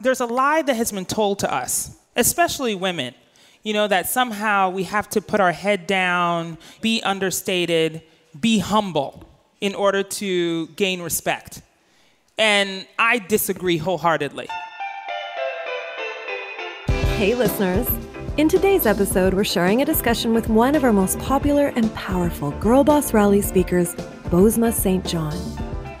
there's a lie that has been told to us, especially women, you know, that somehow we have to put our head down, be understated, be humble in order to gain respect. And I disagree wholeheartedly. Hey, listeners. In today's episode, we're sharing a discussion with one of our most popular and powerful Girl Boss Rally speakers, Bozoma St. John.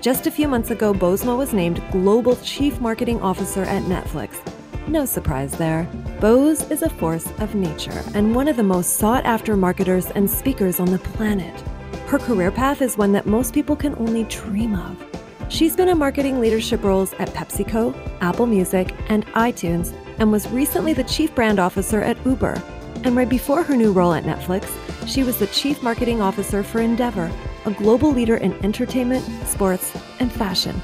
Just a few months ago, Bozoma was named Global Chief Marketing Officer at Netflix. No surprise there. Boz is a force of nature and one of the most sought after marketers and speakers on the planet. Her career path is one that most people can only dream of. She's been in marketing leadership roles at PepsiCo, Apple Music, and iTunes, and was recently the chief brand officer at Uber. And right before her new role at Netflix, she was the chief marketing officer for Endeavor, a global leader in entertainment, sports, and fashion.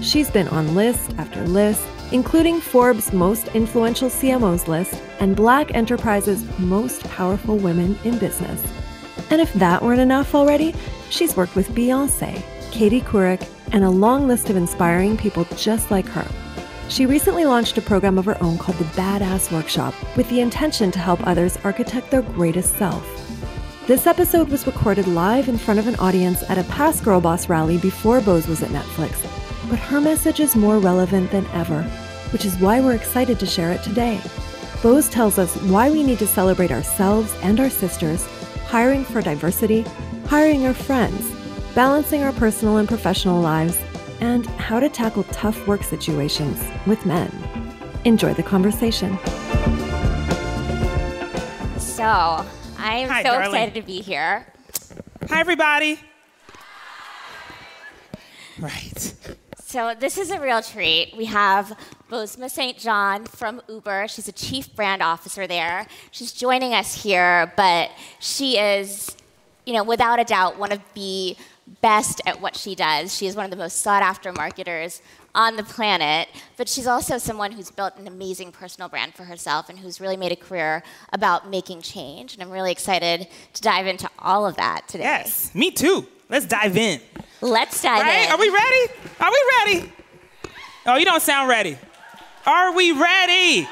She's been on list after list, including Forbes' most influential CMOs list and Black Enterprise's most powerful women in business. And if that weren't enough already, she's worked with Beyonce, Katie Couric, and a long list of inspiring people just like her. She recently launched a program of her own called the Badass Workshop with the intention to help others architect their greatest self. This episode was recorded live in front of an audience at a past Girl Boss rally before Boz was at Netflix, but her message is more relevant than ever, which is why we're excited to share it today. Boz tells us why we need to celebrate ourselves and our sisters, hiring for diversity, hiring our friends, balancing our personal and professional lives, and how to tackle tough work situations with men. Enjoy the conversation. So, I'm Hi, so darling. excited to be here. Hi, everybody. Right. So, this is a real treat. We have Bozoma St. John from Uber. She's a chief brand officer there. She's joining us here, but she is, you know, without a doubt, one of the best at what she does. She is one of the most sought after marketers on the planet, but she's also someone who's built an amazing personal brand for herself and who's really made a career about making change. And I'm really excited to dive into all of that today. Yes, me too. Let's dive in. Let's dive Right? in. Are we ready? Are we ready? Oh, you don't sound ready. Are we ready?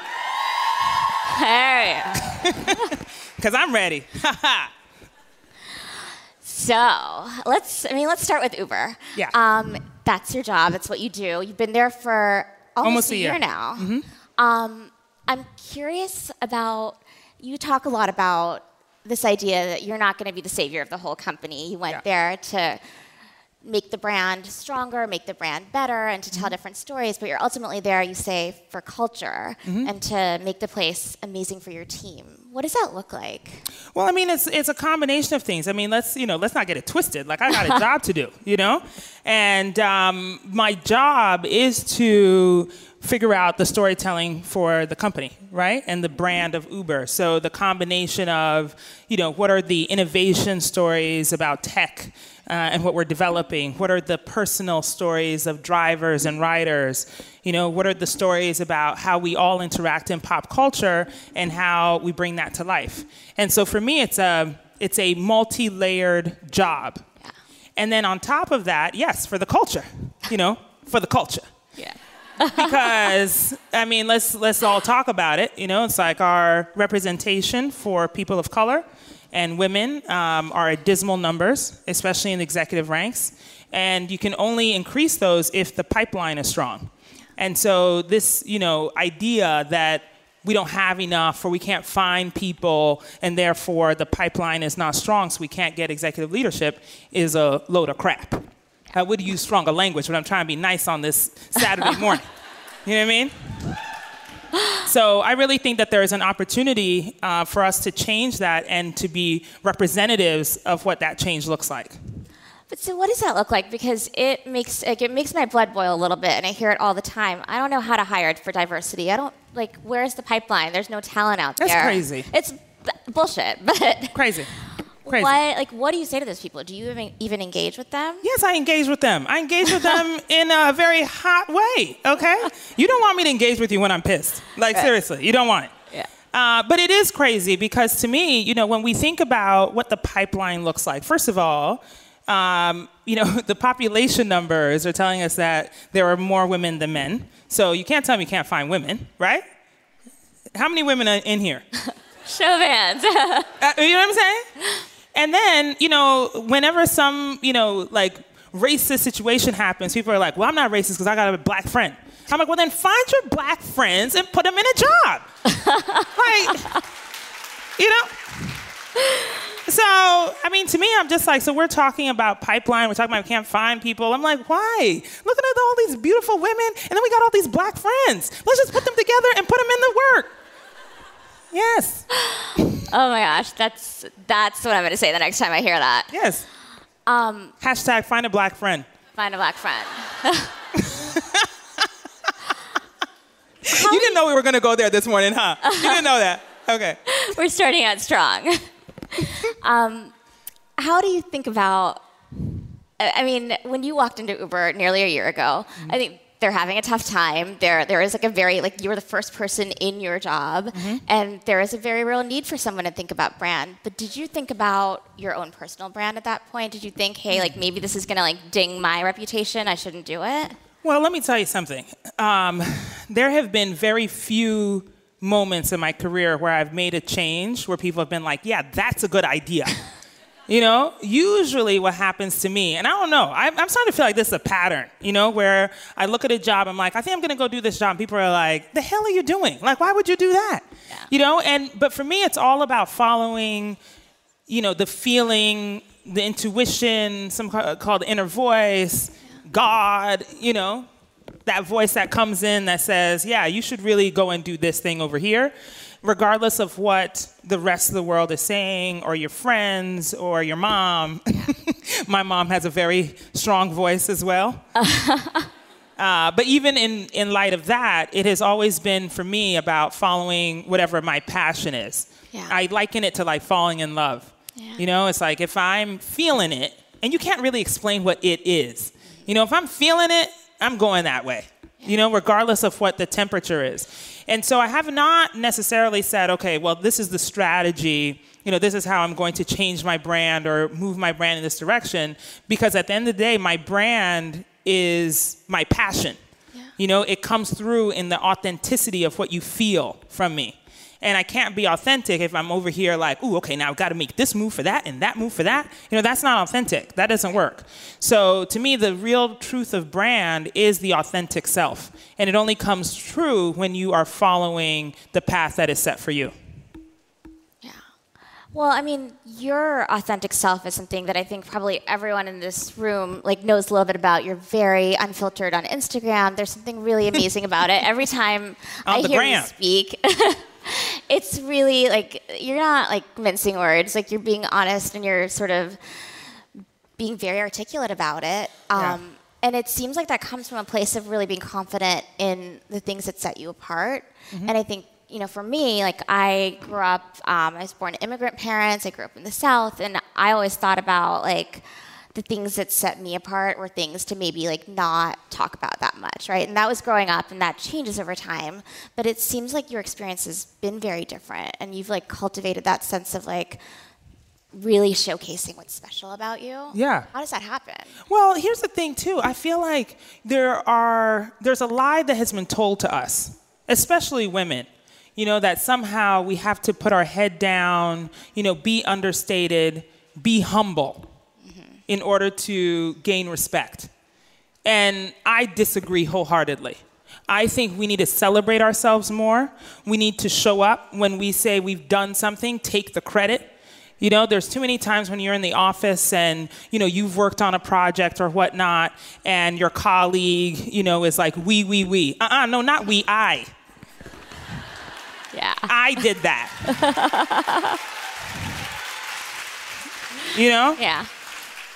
Hey. Because I'm ready. So let's. I mean, let's start with Uber. Yeah. Um, that's your job. That's what you do. You've been there for almost, Almost a year, year. now. Mm-hmm. Um, I'm curious about. You talk a lot about this idea that you're not going to be the savior of the whole company. You went Yeah. there to make the brand stronger, make the brand better, and to Mm-hmm. tell different stories. But you're ultimately there, you say, for culture Mm-hmm. and to make the place amazing for your team. What does that look like? Well, I mean, it's it's a combination of things. I mean, let's you know, let's not get it twisted. Like I got a job to do, you know, and um, my job is to figure out the storytelling for the company, right, and the brand of Uber. So the combination of you know, what are the innovation stories about tech. Uh, and what we're developing. What are the personal stories of drivers and riders? You know, what are the stories about how we all interact in pop culture and how we bring that to life? And so for me, it's a it's a multi-layered job. And then on top of that, yes, for the culture. You know, for the culture Yeah. because I mean, let's let's all talk about it. You know, it's like our representation for people of color and women um, are at dismal numbers, especially in executive ranks, and you can only increase those if the pipeline is strong. And so this, you know, idea that we don't have enough or we can't find people and therefore the pipeline is not strong so we can't get executive leadership is a load of crap. I would use stronger language, but I'm trying to be nice on this Saturday morning. You know what I mean? So I really think that there is an opportunity uh, for us to change that and to be representatives of what that change looks like. But so, what does that look like? Because it makes like, it makes my blood boil a little bit, and I hear it all the time. I don't know how to hire for diversity. I don't like. Where's the pipeline? There's no talent out That's there. That's crazy. It's b- bullshit. But Crazy. Crazy. what like what do you say to those people? Do you even, even engage with them? Yes, I engage with them. I engage with them in a very hot way, okay? You don't want me to engage with you when I'm pissed. Like, seriously, you don't want it. Yeah. Uh, but it is crazy because to me, you know, when we think about what the pipeline looks like, first of all, Um, you know, the population numbers are telling us that there are more women than men. So you can't tell me you can't find women, right? How many women are in here? Show of hands. Uh, you know what I'm saying? And then, you know, whenever some, you know, like racist situation happens, people are like, well, I'm not racist because I got a black friend. I'm like, well, then find your black friends and put them in a job. like, you know? So, I mean, to me, I'm just like, so we're talking about pipeline, we're talking about we can't find people. I'm like, why? Looking at all these beautiful women, and then we got all these black friends. Let's just put them together and put them in the work. Yes. oh my gosh, that's that's what I'm going to say the next time I hear that. Yes. Um, Hashtag find a black friend. find a black friend. you didn't know we were going to go there this morning, huh? You didn't know that. Okay. We're starting out strong. um, how do you think about? I mean, when you walked into Uber nearly a year ago, I think they're having a tough time. There, there is like a very like you were the first person in your job, and there is a very real need for someone to think about brand. But did you think about your own personal brand at that point? Did you think, hey, like maybe this is gonna like ding my reputation? I shouldn't do it. Well, let me tell you something. Um, there have been very few moments in my career where I've made a change where people have been like, yeah, that's a good idea. you know, usually what happens to me, and I don't know, I'm, I'm starting to feel like this is a pattern, you know, where I look at a job, I'm like, I think I'm gonna go do this job, and people are like, the hell are you doing? Like, why would you do that? Yeah. You know, and, but for me, it's all about following, you know, the feeling, the intuition, some ca- called inner voice, God, you know, that voice that comes in that says, yeah, you should really go and do this thing over here, regardless of what the rest of the world is saying, or your friends, or your mom. My mom has a very strong voice as well. Uh, but even in, in light of that, it has always been for me about following whatever my passion is. Yeah. I liken it to like falling in love. Yeah. You know, it's like if I'm feeling it, and you can't really explain what it is. You know, if I'm feeling it, I'm going that way. You know, regardless of what the temperature is. And so I have not necessarily said, okay, well, this is the strategy. You know, this is how I'm going to change my brand or move my brand in this direction. Because at the end of the day, my brand is my passion. You know, it comes through in the authenticity of what you feel from me. And I can't be authentic if I'm over here like, ooh, okay, now I've got to make this move for that and that move for that. You know, that's not authentic. That doesn't work. So to me, the real truth of brand is the authentic self. And it only comes true when you are following the path that is set for you. Yeah. Well, I mean, your authentic self is something that I think probably everyone in this room like knows a little bit about. You're very unfiltered on Instagram. There's something really amazing about it. Every time On I hear gram. you speak, it's really like you're not like mincing words. Like you're being honest and you're sort of being very articulate about it. Yeah. Um, and it seems like that comes from a place of really being confident in the things that set you apart. Mm-hmm. And I think, you know, for me, like I grew up, um, I was born to immigrant parents, I grew up in the South, and I always thought about like the things that set me apart were things to maybe like not talk about that much, right? And that was growing up, and that changes over time. But it seems like your experience has been very different, and you've like cultivated that sense of like, really showcasing what's special about you. Yeah. How does that happen? Well, here's the thing too. I feel like there are there's a lie that has been told to us, especially women. You know that somehow we have to put our head down, you know, be understated, be humble in order to gain respect. And I disagree wholeheartedly. I think we need to celebrate ourselves more. We need to show up when we say we've done something, take the credit. You know, there's too many times when you're in the office and, you know, you've worked on a project or whatnot, and your colleague, you know, is like, we, we, we. Uh uh no, not we, I. Yeah. I did that. you know? Yeah.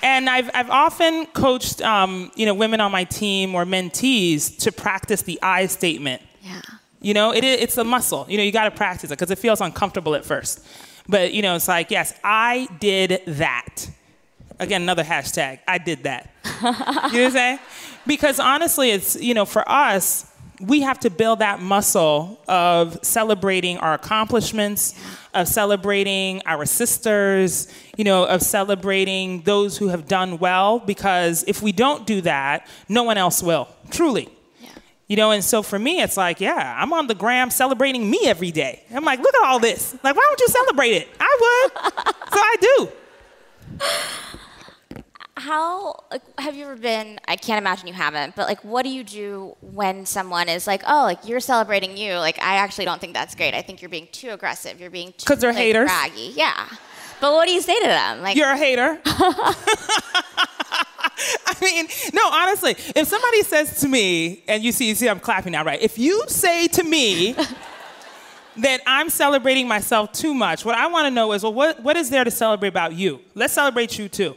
And I've, I've often coached, um, you know, women on my team or mentees to practice the I statement. Yeah. You know, it, it's a muscle. You know, you got to practice it because it feels uncomfortable at first. But, you know, it's like, yes, I did that. Again, another hashtag, I did that. you know what I'm saying? Because honestly, it's, you know, for us, we have to build that muscle of celebrating our accomplishments, of celebrating our sisters, you know, of celebrating those who have done well, because if we don't do that, no one else will, truly. You know, and so for me, it's like, yeah, I'm on the gram celebrating me every day. I'm like, look at all this. Like, why don't you celebrate it? I would. so I do. How like, have you ever been? I can't imagine you haven't. But like, what do you do when someone is like, "Oh, like you're celebrating you"? Like, I actually don't think that's great. I think you're being too aggressive. You're being too 'Cause they're like, haters. braggy. Yeah. But what do you say to them? Like, You're a hater. I mean, no, honestly, if somebody says to me, and you see, you see, I'm clapping now, right? If you say to me that I'm celebrating myself too much, what I want to know is, well, what, what is there to celebrate about you? Let's celebrate you too.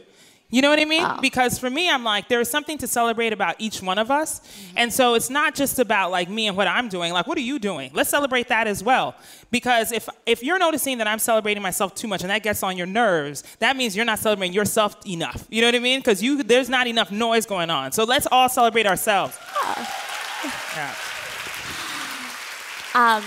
You know what I mean? Oh. Because for me, I'm like, there is something to celebrate about each one of us. Mm-hmm. And so it's not just about like me and what I'm doing. Like, what are you doing? Let's celebrate that as well. Because if if you're noticing that I'm celebrating myself too much and that gets on your nerves, that means you're not celebrating yourself enough. You know what I mean? Because you there's not enough noise going on. So let's all celebrate ourselves. Ah. Yeah. Um,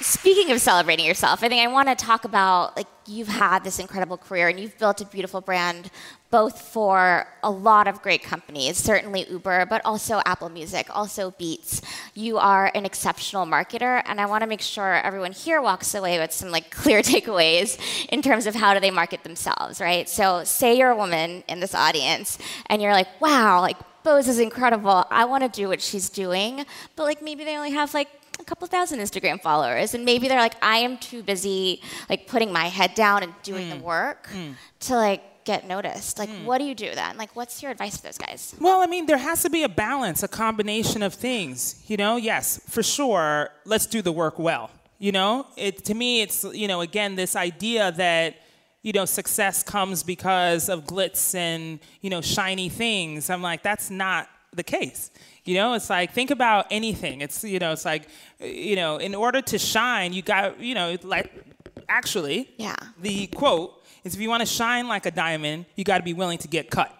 Speaking of celebrating yourself, I think I want to talk about like you've had this incredible career and you've built a beautiful brand both for a lot of great companies, certainly Uber, but also Apple Music, also Beats. You are an exceptional marketer and I want to make sure everyone here walks away with some like clear takeaways in terms of how do they market themselves, right? So say you're a woman in this audience and you're like, "Wow, like Boz is incredible. I want to do what she's doing." But like maybe they only have like a couple thousand Instagram followers, and maybe they're like, I am too busy like putting my head down and doing the mm. work mm. to like get noticed. Like, mm. what do you do then? Like, what's your advice for those guys? Well, I mean, there has to be a balance, a combination of things. You know, yes, for sure, let's do the work well. You know, it, to me, it's, you know, again, this idea that, you know, success comes because of glitz and, you know, shiny things. I'm like, that's not the case. You know, it's like, think about anything. It's, you know, it's like, you know, in order to shine, you got, you know, like, actually, Yeah. the quote is if you want to shine like a diamond, you got to be willing to get cut.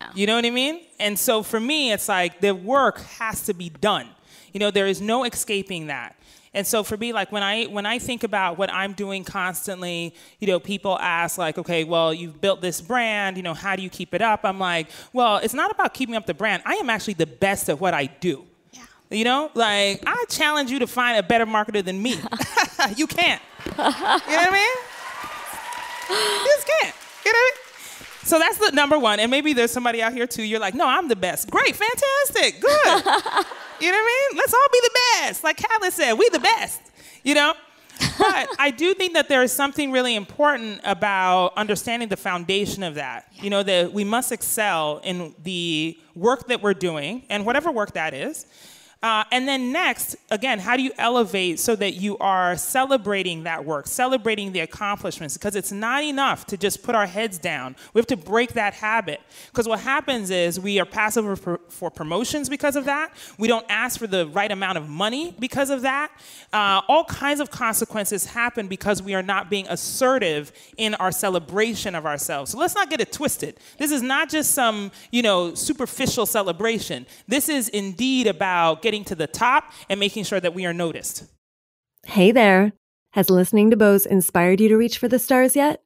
Yeah. You know what I mean? And so for me, it's like the work has to be done. You know, there is no escaping that. And so for me, like when I when I think about what I'm doing constantly, you know, people ask like, okay, well, you've built this brand, you know, how do you keep it up? I'm like, well, it's not about keeping up the brand. I am actually the best at what I do. Yeah. You know, like I challenge you to find a better marketer than me. you can't. You know what I mean? You just can't. You know what I mean? So that's the number one. And maybe there's somebody out here too. You're like, no, I'm the best. Great, fantastic, good. you know what I mean? Let's all be the best. Like Khaled said, we the best. You know? But I do think that there is something really important about understanding the foundation of that. You know, that we must excel in the work that we're doing, and whatever work that is. Uh, and then next, again, how do you elevate so that you are celebrating that work, celebrating the accomplishments? Because it's not enough to just put our heads down. We have to break that habit. Because what happens is we are passive for, for promotions because of that. We don't ask for the right amount of money because of that. Uh, all kinds of consequences happen because we are not being assertive in our celebration of ourselves. So let's not get it twisted. This is not just some, you know, superficial celebration. This is indeed about getting to the top and making sure that we are noticed. Hey there! Has listening to Boz inspired you to reach for the stars yet?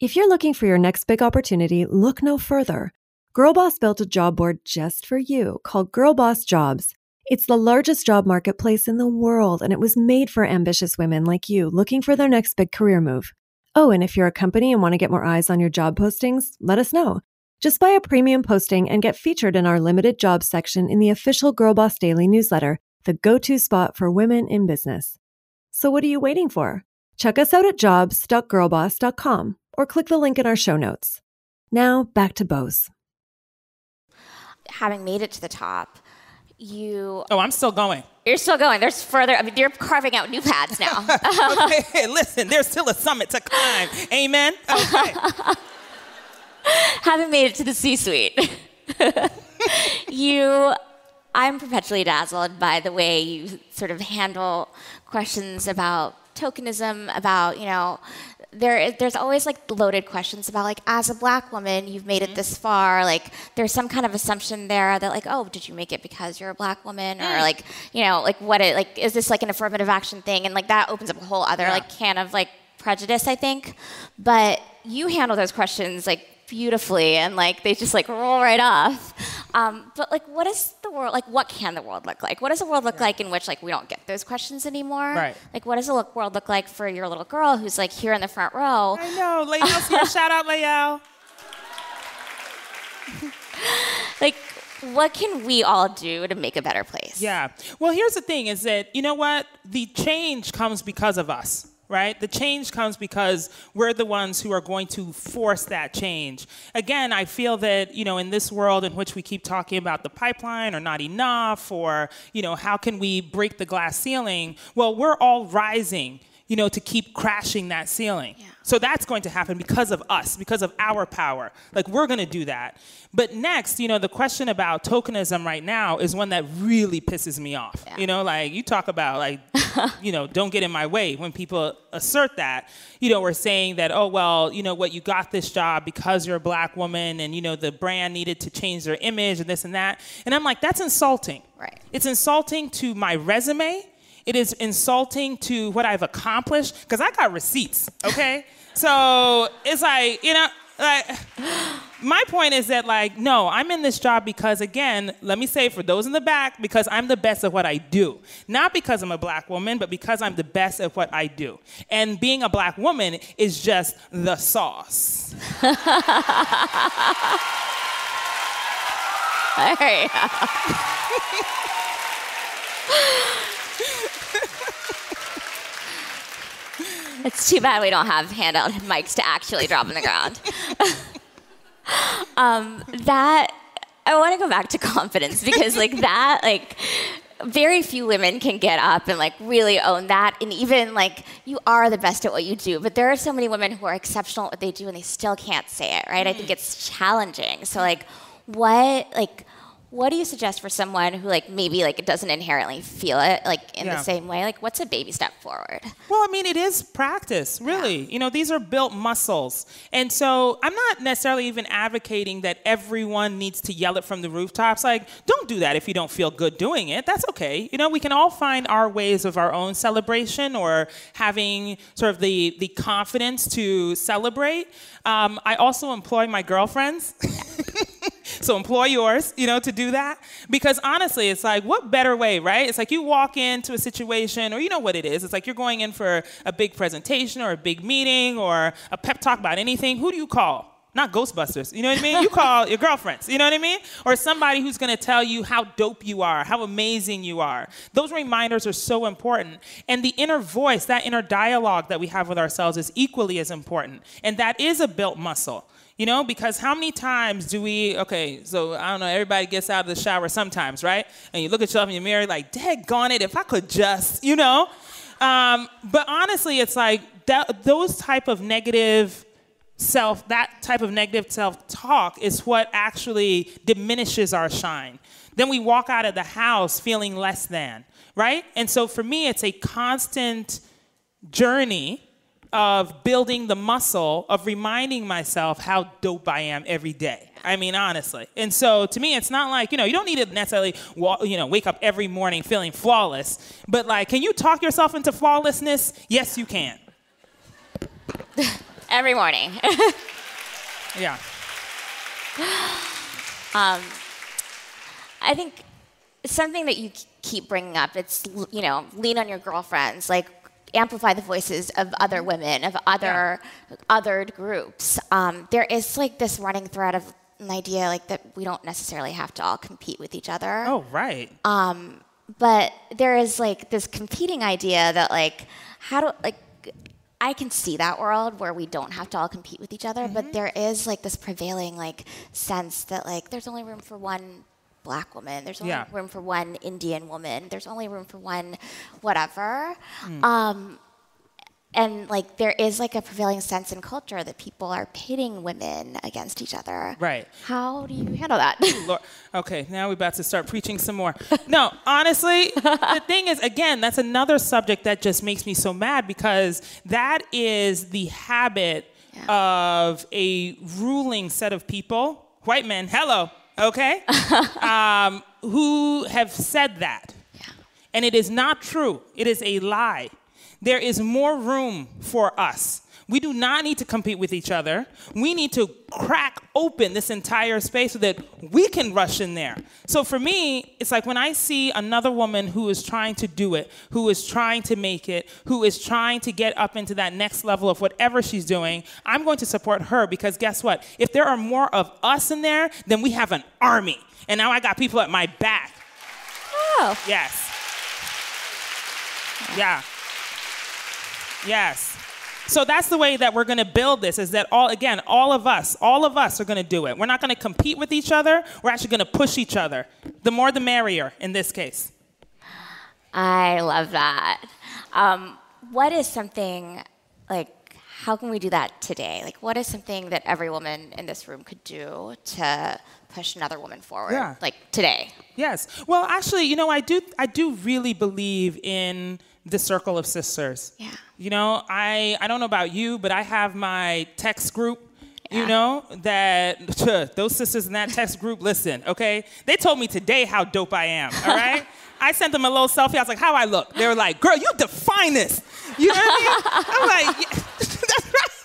If you're looking for your next big opportunity, look no further. Girlboss built a job board just for you called Girlboss Jobs. It's the largest job marketplace in the world, and it was made for ambitious women like you looking for their next big career move. Oh, and if you're a company and want to get more eyes on your job postings, let us know. Just buy a premium posting and get featured in our limited jobs section in the official Girl Boss Daily newsletter, the go to spot for women in business. So what are you waiting for? Check us out at jobs.girlboss.com or click the link in our show notes. Now back to Boz. Having made it to the top, you Oh, I'm still going. you're still going. There's further. I mean, you're carving out new paths now. Okay, listen, there's still a summit to climb. Amen? Okay. Having made it to the C-suite, you. I'm perpetually dazzled by the way you sort of handle questions about tokenism, about you know there there's always like loaded questions about like as a black woman you've made it mm-hmm. this far like there's some kind of assumption there that like oh did you make it because you're a black woman? Or mm. like you know like what it like is this like an affirmative action thing? And like that opens up a whole other Yeah. like can of like prejudice I think. But you handle those questions like beautifully and like they just like roll right off um, but like what is the world like what can the world look like what does the world look like in which like we don't get those questions anymore Right. like what does the look, world look like for your little girl who's like here in the front row I know. Lael's here. Shout out, Layel. like what can we all do to make a better place Yeah. Well, here's the thing is that, you know what? The change comes because of us, right? The change comes because we're the ones who are going to force that change. Again, I feel that, you know, in this world in which we keep talking about the pipeline or not enough or, you know, how can we break the glass ceiling? Well, we're all rising, you know, to keep crashing that ceiling. Yeah. So that's going to happen because of us, because of our power. Like we're going to do that. But next, you know, the question about tokenism right now is one that really pisses me off. Yeah. You know, like you talk about like, you know, don't get in my way when people assert that. You know, we're saying that, oh well, you know what, you got this job because you're a black woman, and you know the brand needed to change their image and this and that. And I'm like, that's insulting. Right. It's insulting to my resume. It is insulting to what I've accomplished because I got receipts, okay? so it's like, you know, like, my point is that, like, no, I'm in this job because, again, let me say for those in the back, because I'm the best at what I do. Not because I'm a black woman, but because I'm the best at what I do. And being a black woman is just the sauce. You go. it's too bad we don't have handheld mics to actually drop on the ground. um, that I want to go back to confidence because like that like very few women can get up and like really own that. And even like you are the best at what you do but there are so many women who are exceptional at what they do and they still can't say it right? I think it's challenging. So like what like what do you suggest for someone who like maybe like doesn't inherently feel it like in Yeah. the same way like what's a baby step forward Well, I mean, it is practice, really. You know, these are built muscles. And so I'm not necessarily even advocating that everyone needs to yell it from the rooftops. Like, don't do that if you don't feel good doing it. That's okay. You know, we can all find our ways of our own celebration or having sort of the, the confidence to celebrate. Um, I also employ my girlfriends. So employ yours, you know, to do that. Because honestly, it's like, what better way, right? It's like you walk into a situation, or you know what it is. It's like you're going in for a big presentation or a big meeting or a pep talk about anything. Who do you call? Not Ghostbusters, you know what I mean? You call your girlfriends, you know what I mean? Or somebody who's gonna tell you how dope you are, how amazing you are. Those reminders are so important. And the inner voice, that inner dialogue that we have with ourselves is equally as important. And that is a built muscle. You know, because how many times do we, okay, so I don't know, everybody gets out of the shower sometimes, right? And you look at yourself in the mirror like, daggone it, if I could just, you know? Um, but honestly, it's like that, those type of negative self, that type of negative self-talk is what actually diminishes our shine. Then we walk out of the house feeling less than, right? And so for me, it's a constant journey of building the muscle of reminding myself how dope I am every day. I mean, honestly. And so to me, it's not like, you know, you don't need to necessarily, you know, wake up every morning feeling flawless. But like, can you talk yourself into flawlessness? Yes, you can. every morning Yeah. Um, I think something that you keep bringing up, it's, you know, lean on your girlfriends, like amplify the voices of other women, of other othered groups. Um, there is like this running thread of an idea like that we don't necessarily have to all compete with each other. Oh, right. Um, but there is like this competing idea that like how do like I can see that world where we don't have to all compete with each other, but there is like this prevailing like sense that like there's only room for one black woman, there's only Yeah. room for one Indian woman, there's only room for one whatever. Um, and like there is like a prevailing sense in culture that people are pitting women against each other. Right. How do you handle that? Okay, now we're about to start preaching some more. No, honestly, the thing is, again, that's another subject that just makes me so mad because that is the habit of a ruling set of people, white men, hello, okay, um, who have said that. And it is not true, it is a lie. There is more room for us. We do not need to compete with each other. We need to crack open this entire space so that we can rush in there. So for me, it's like when I see another woman who is trying to do it, who is trying to make it, who is trying to get up into that next level of whatever she's doing, I'm going to support her because guess what? If there are more of us in there, then we have an army. And now I got people at my back. oh. Yes. Yeah. Yes. So that's the way that we're going to build this is that all again, all of us, all of us are going to do it. We're not going to compete with each other. We're actually going to push each other. The more the merrier in this case. I love that. Um, what is something like? How can we do that today? Like, what is something that every woman in this room could do to push another woman forward? Yeah. Like today. Yes. Well, actually, you know, I do I do really believe in the circle of sisters. Yeah. You know, I I don't know about you, but I have my text group. You know that those sisters in that text group. Listen, okay? They told me today how dope I am. All right. I sent them a little selfie. I was like, "How I look?" They were like, "Girl, you the finest." You know what I mean? I'm like, yeah,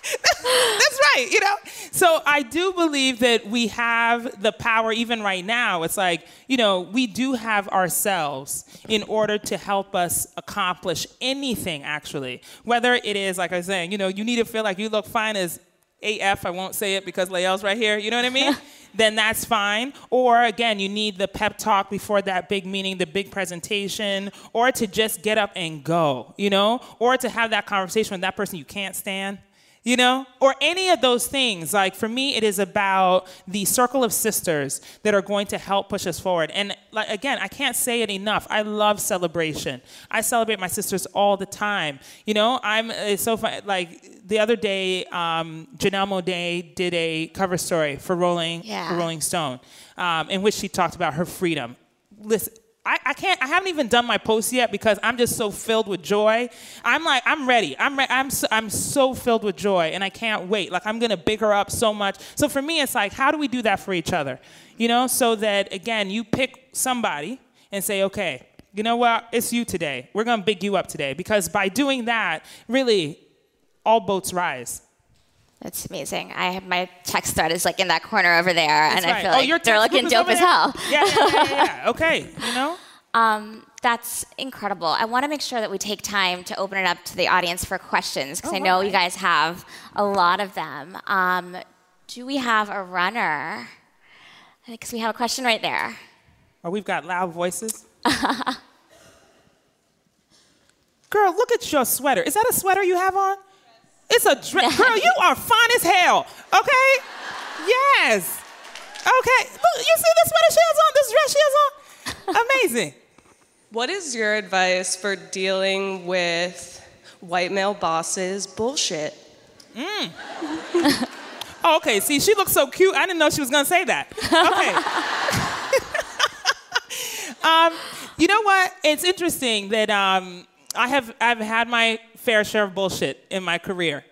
"That's right." You know? So I do believe that we have the power, even right now. It's like, you know, we do have ourselves in order to help us accomplish anything, actually. Whether it is, like I was saying, you know, you need to feel like you look fine as AF, I won't say it because Lael's right here, you know what I mean? then that's fine. Or again, you need the pep talk before that big meeting, the big presentation, or to just get up and go, you know? Or to have that conversation with that person you can't stand you know? Or any of those things. Like for me it is about the circle of sisters that are going to help push us forward. And like again i can't say it enough. I love celebration. I celebrate my sisters all the time. You know i'm it's so fun like the other day um, Janelle Monáe did a cover story for rolling Yeah. for rolling stone um, in which she talked about her freedom. Listen I, I can't. I haven't even done my post yet because I'm just so filled with joy. I'm like, I'm ready. I'm, re- I'm, so, I'm so filled with joy, and I can't wait. Like, I'm gonna big her up so much. So for me, it's like, how do we do that for each other? You know, so that again, you pick somebody and say, okay, you know what? It's you today. We're gonna big you up today because by doing that, really, all boats rise. That's amazing. I have my text thread is like in that corner over there, and That's I feel oh, like your they're looking dope as hell. Yeah, yeah, yeah, yeah. Okay, you know. Um, that's incredible. I want to make sure that we take time to open it up to the audience for questions because Oh, I know okay. you guys have a lot of them. Um, do we have a runner? Because we have a question right there. Oh, we've got loud voices. Girl, look at your sweater. Is that a sweater you have on? It's a dress. Girl, you are fine as hell. Okay? Yes. Okay. Look, you see this sweater she has on? This dress she has on? Amazing. What is your advice for dealing with white male bosses bullshit? Oh, okay. See, she looks so cute. I didn't know she was gonna say that. Okay. um, you know what? It's interesting that um, I have I've had my fair share of bullshit in my career,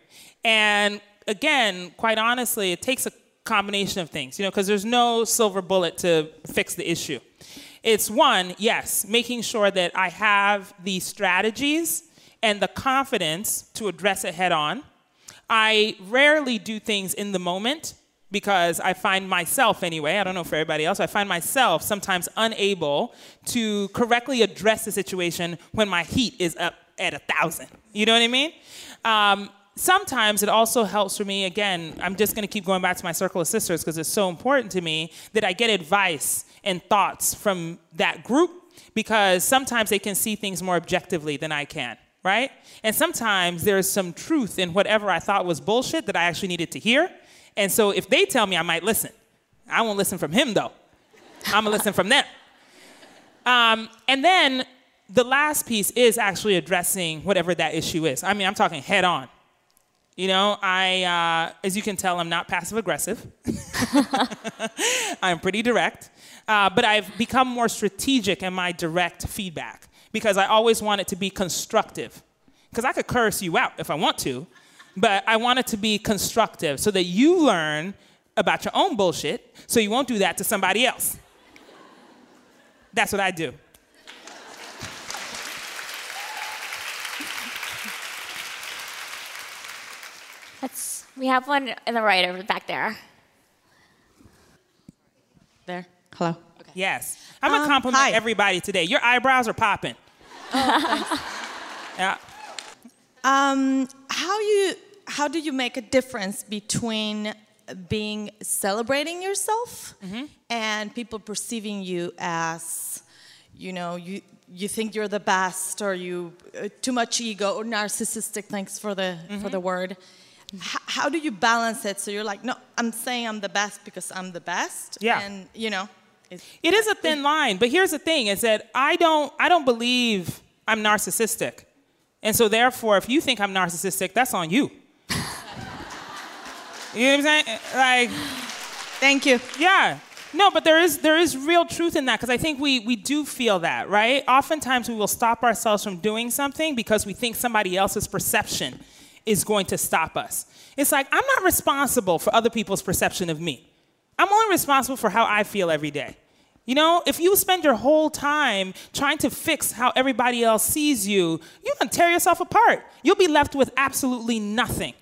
and again, quite honestly, it takes a combination of things. You know, because there's no silver bullet to fix the issue. It's one, yes, making sure that I have the strategies and the confidence to address it head on. I rarely do things in the moment because I find myself, anyway, I don't know for everybody else, I find myself sometimes unable to correctly address the situation when my heat is up at a thousand. You know what I mean? Um, sometimes it also helps for me, again, I'm just gonna keep going back to my circle of sisters because it's so important to me that I get advice and thoughts from that group because sometimes they can see things more objectively than I can right? And sometimes there's some truth in whatever I thought was bullshit that I actually needed to hear. And so if they tell me, I might listen. I won't listen from him though. I'm gonna listen from them. Um, and then the last piece is actually addressing whatever that issue is. I mean, I'm talking head on. You know, I, uh, as you can tell, I'm not passive aggressive. I'm pretty direct. Uh, but I've become more strategic in my direct feedback because I always want it to be constructive. Because I could curse you out if I want to, but I want it to be constructive so that you learn about your own bullshit so you won't do that to somebody else. That's what I do. Let's, we have one in the right over back there. There. Hello. Okay. Yes. I'm gonna Um, compliment hi. everybody today. Your eyebrows are popping. yeah. Um, how you how do you make a difference between being celebrating yourself and people perceiving you as, you know, you you think you're the best or you uh, too much ego or narcissistic. Thanks for the for the word. H- how do you balance it so you're like, no, I'm saying I'm the best because I'm the best. Yeah. And you know, It is a thin line, but here's the thing: is that I don't, I don't believe I'm narcissistic, and so therefore, if you think I'm narcissistic, that's on you. you know what I'm saying? Like, thank you. yeah. No, but there is there is real truth in that because I think we we do feel that, right? Oftentimes we will stop ourselves from doing something because we think somebody else's perception is going to stop us. It's like I'm not responsible for other people's perception of me. I'm only responsible for how I feel every day. You know, if you spend your whole time trying to fix how everybody else sees you, you're gonna tear yourself apart. You'll be left with absolutely nothing.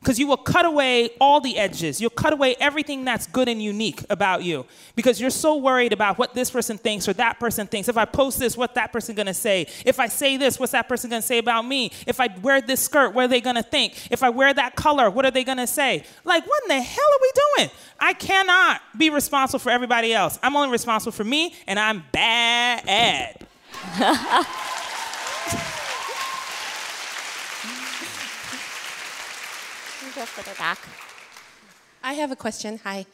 Because you will cut away all the edges. You'll cut away everything that's good and unique about you. Because you're so worried about what this person thinks or that person thinks. If I post this, what's that person gonna say? If I say this, what's that person gonna say about me? If I wear this skirt, what are they gonna think? If I wear that color, what are they gonna say? Like, what in the hell are we doing? I cannot be responsible for everybody else. I'm only responsible for me, and I'm bad. We go further back. I have a question. Hi.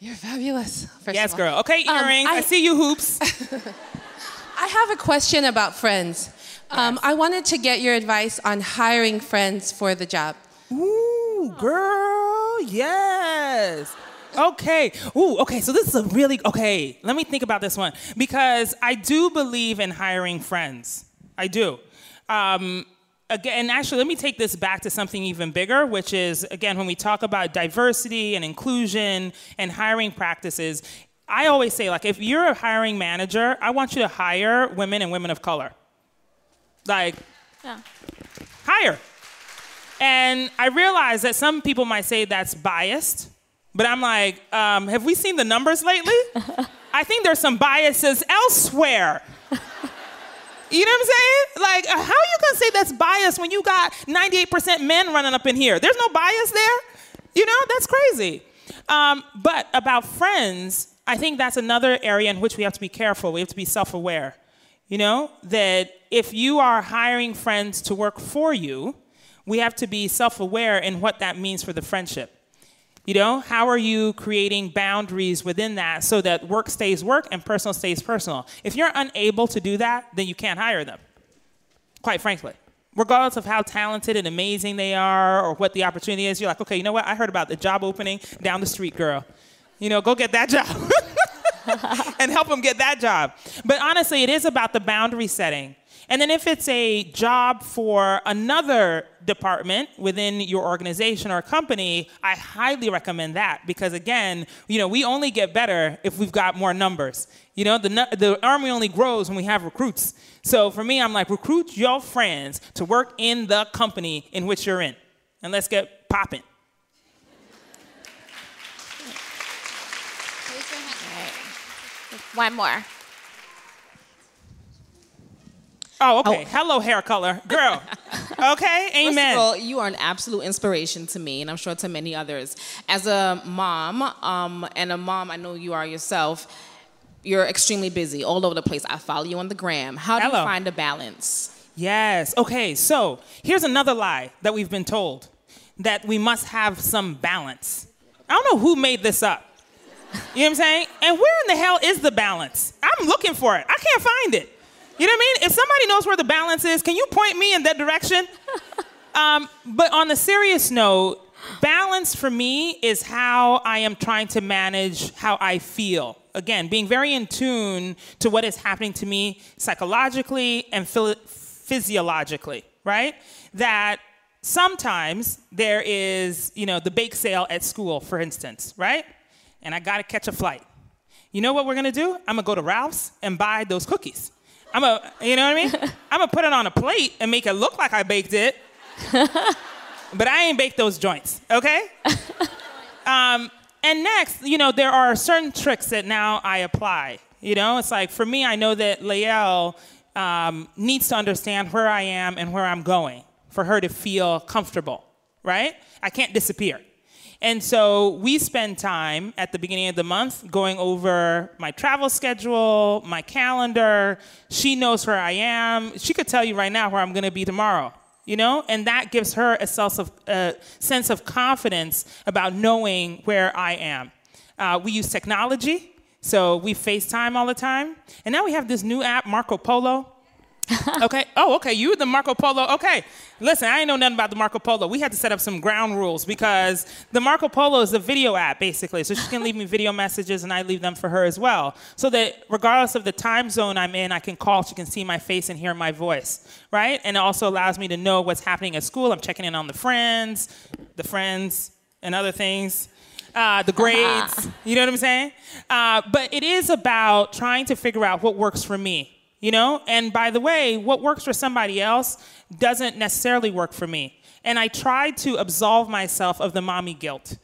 You're fabulous. first Yes, of all. girl. Okay, Um, earrings. I, I- see you hoops. I have a question about friends. Um, I wanted to get your advice on hiring friends for the job. Ooh, girl, yes. Okay. Ooh, okay. So this is a really okay. Let me think about this one because I do believe in hiring friends. I do. Um, again, and actually, let me take this back to something even bigger, which is again when we talk about diversity and inclusion and hiring practices. I always say, like, if you're a hiring manager, I want you to hire women and women of color. Like, Yeah. hire. And I realize that some people might say that's biased, but I'm like, um, have we seen the numbers lately? I think there's some biases elsewhere. You know what I'm saying? Like, uh, how are you gonna say that's biased when you got 98% men running up in here? There's no bias there. You know, that's crazy. Um, but about friends, I think that's another area in which we have to be careful. We have to be self aware. You know, that if you are hiring friends to work for you, we have to be self aware in what that means for the friendship. You know, how are you creating boundaries within that so that work stays work and personal stays personal? If you're unable to do that, then you can't hire them, quite frankly. Regardless of how talented and amazing they are or what the opportunity is, you're like, okay, you know what? I heard about the job opening down the street, girl. You know, go get that job. and help them get that job. But honestly, it is about the boundary setting. And then if it's a job for another department within your organization or company, I highly recommend that because again, you know, we only get better if we've got more numbers. You know, the the army only grows when we have recruits. So for me, I'm like recruit your friends to work in the company in which you're in. And let's get popping. One more. Oh, okay. Hello, hair color. Girl. Okay, amen. First of all, you are an absolute inspiration to me, and I'm sure to many others. As a mom, um, and a mom, I know you are yourself. You're extremely busy, all over the place. I follow you on the gram. How do Hello. you find a balance? Yes. Okay, so here's another lie that we've been told that we must have some balance. I don't know who made this up. You know what I'm saying? And where in the hell is the balance? I'm looking for it. I can't find it. You know what I mean? If somebody knows where the balance is, can you point me in that direction? Um, but on the serious note, balance for me is how I am trying to manage how I feel. Again, being very in tune to what is happening to me psychologically and phil- physiologically, right? That sometimes there is, you know, the bake sale at school, for instance, right? And I gotta catch a flight. You know what we're gonna do? I'm gonna go to Ralph's and buy those cookies. I'm gonna, you know what I mean? I'm gonna put it on a plate and make it look like I baked it, but I ain't baked those joints, okay? um, and next, you know, there are certain tricks that now I apply. You know, it's like for me, I know that Lael um, needs to understand where I am and where I'm going for her to feel comfortable, right? I can't disappear. And so we spend time at the beginning of the month going over my travel schedule, my calendar. She knows where I am. She could tell you right now where I'm going to be tomorrow, you know? And that gives her a sense of, sense of confidence about knowing where I am. Uh, we use technology. So we FaceTime all the time. And now we have this new app, Marco Polo. okay. Oh, okay. You the Marco Polo. Okay. Listen, I ain't know nothing about the Marco Polo. We had to set up some ground rules because the Marco Polo is a video app, basically. So she can leave me video messages and I leave them for her as well. So that regardless of the time zone I'm in, I can call, she can see my face and hear my voice, right? And it also allows me to know what's happening at school. I'm checking in on the friends, the friends, and other things. Uh, the grades, you know what I'm saying? Uh, but it is about trying to figure out what works for me you know? And by the way, what works for somebody else doesn't necessarily work for me. And I tried to absolve myself of the mommy guilt.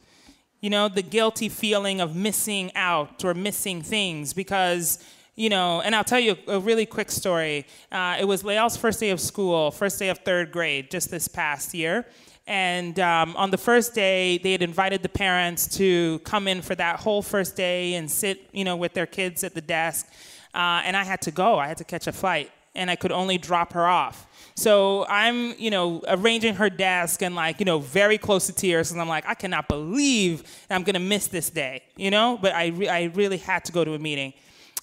You know, the guilty feeling of missing out or missing things because, you know, and I'll tell you a, really quick story. Uh, it was Lael's first day of school, first day of third grade, just this past year. And um, on the first day, they had invited the parents to come in for that whole first day and sit, you know, with their kids at the desk. Uh, and I had to go. I had to catch a flight, and I could only drop her off. So I'm, you know, arranging her desk and like, you know, very close to tears. And I'm like, I cannot believe I'm gonna miss this day, you know. But I, re- I really had to go to a meeting.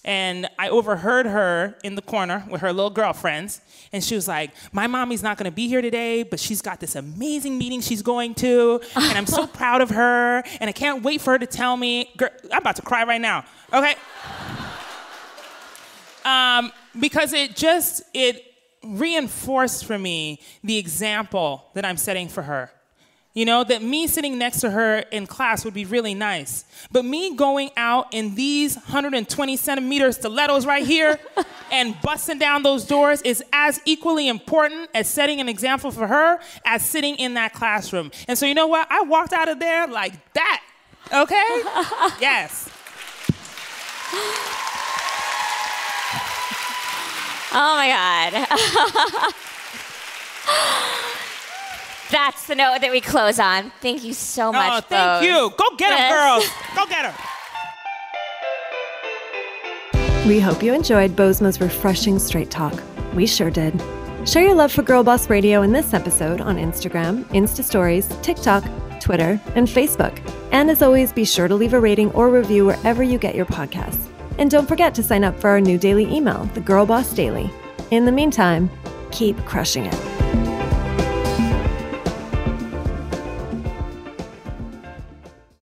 And I overheard her in the corner with her little girlfriends, and she was like, "My mommy's not gonna be here today, but she's got this amazing meeting she's going to, and I'm so proud of her, and I can't wait for her to tell me." Girl, I'm about to cry right now. Okay. Um, because it just it reinforced for me the example that I'm setting for her. You know, that me sitting next to her in class would be really nice. But me going out in these 120 centimeter stilettos right here and busting down those doors is as equally important as setting an example for her as sitting in that classroom. And so, you know what? I walked out of there like that. Okay? yes. Oh my God. That's the note that we close on. Thank you so oh, much. Oh, thank Boz. you. Go get them, girls. Go get them. We hope you enjoyed Bozoma's refreshing straight talk. We sure did. Share your love for Girlboss Radio in this episode on Instagram, Insta Stories, TikTok, Twitter, and Facebook. And as always, be sure to leave a rating or review wherever you get your podcasts. And don't forget to sign up for our new daily email, the Girlboss Daily. In the meantime, keep crushing it.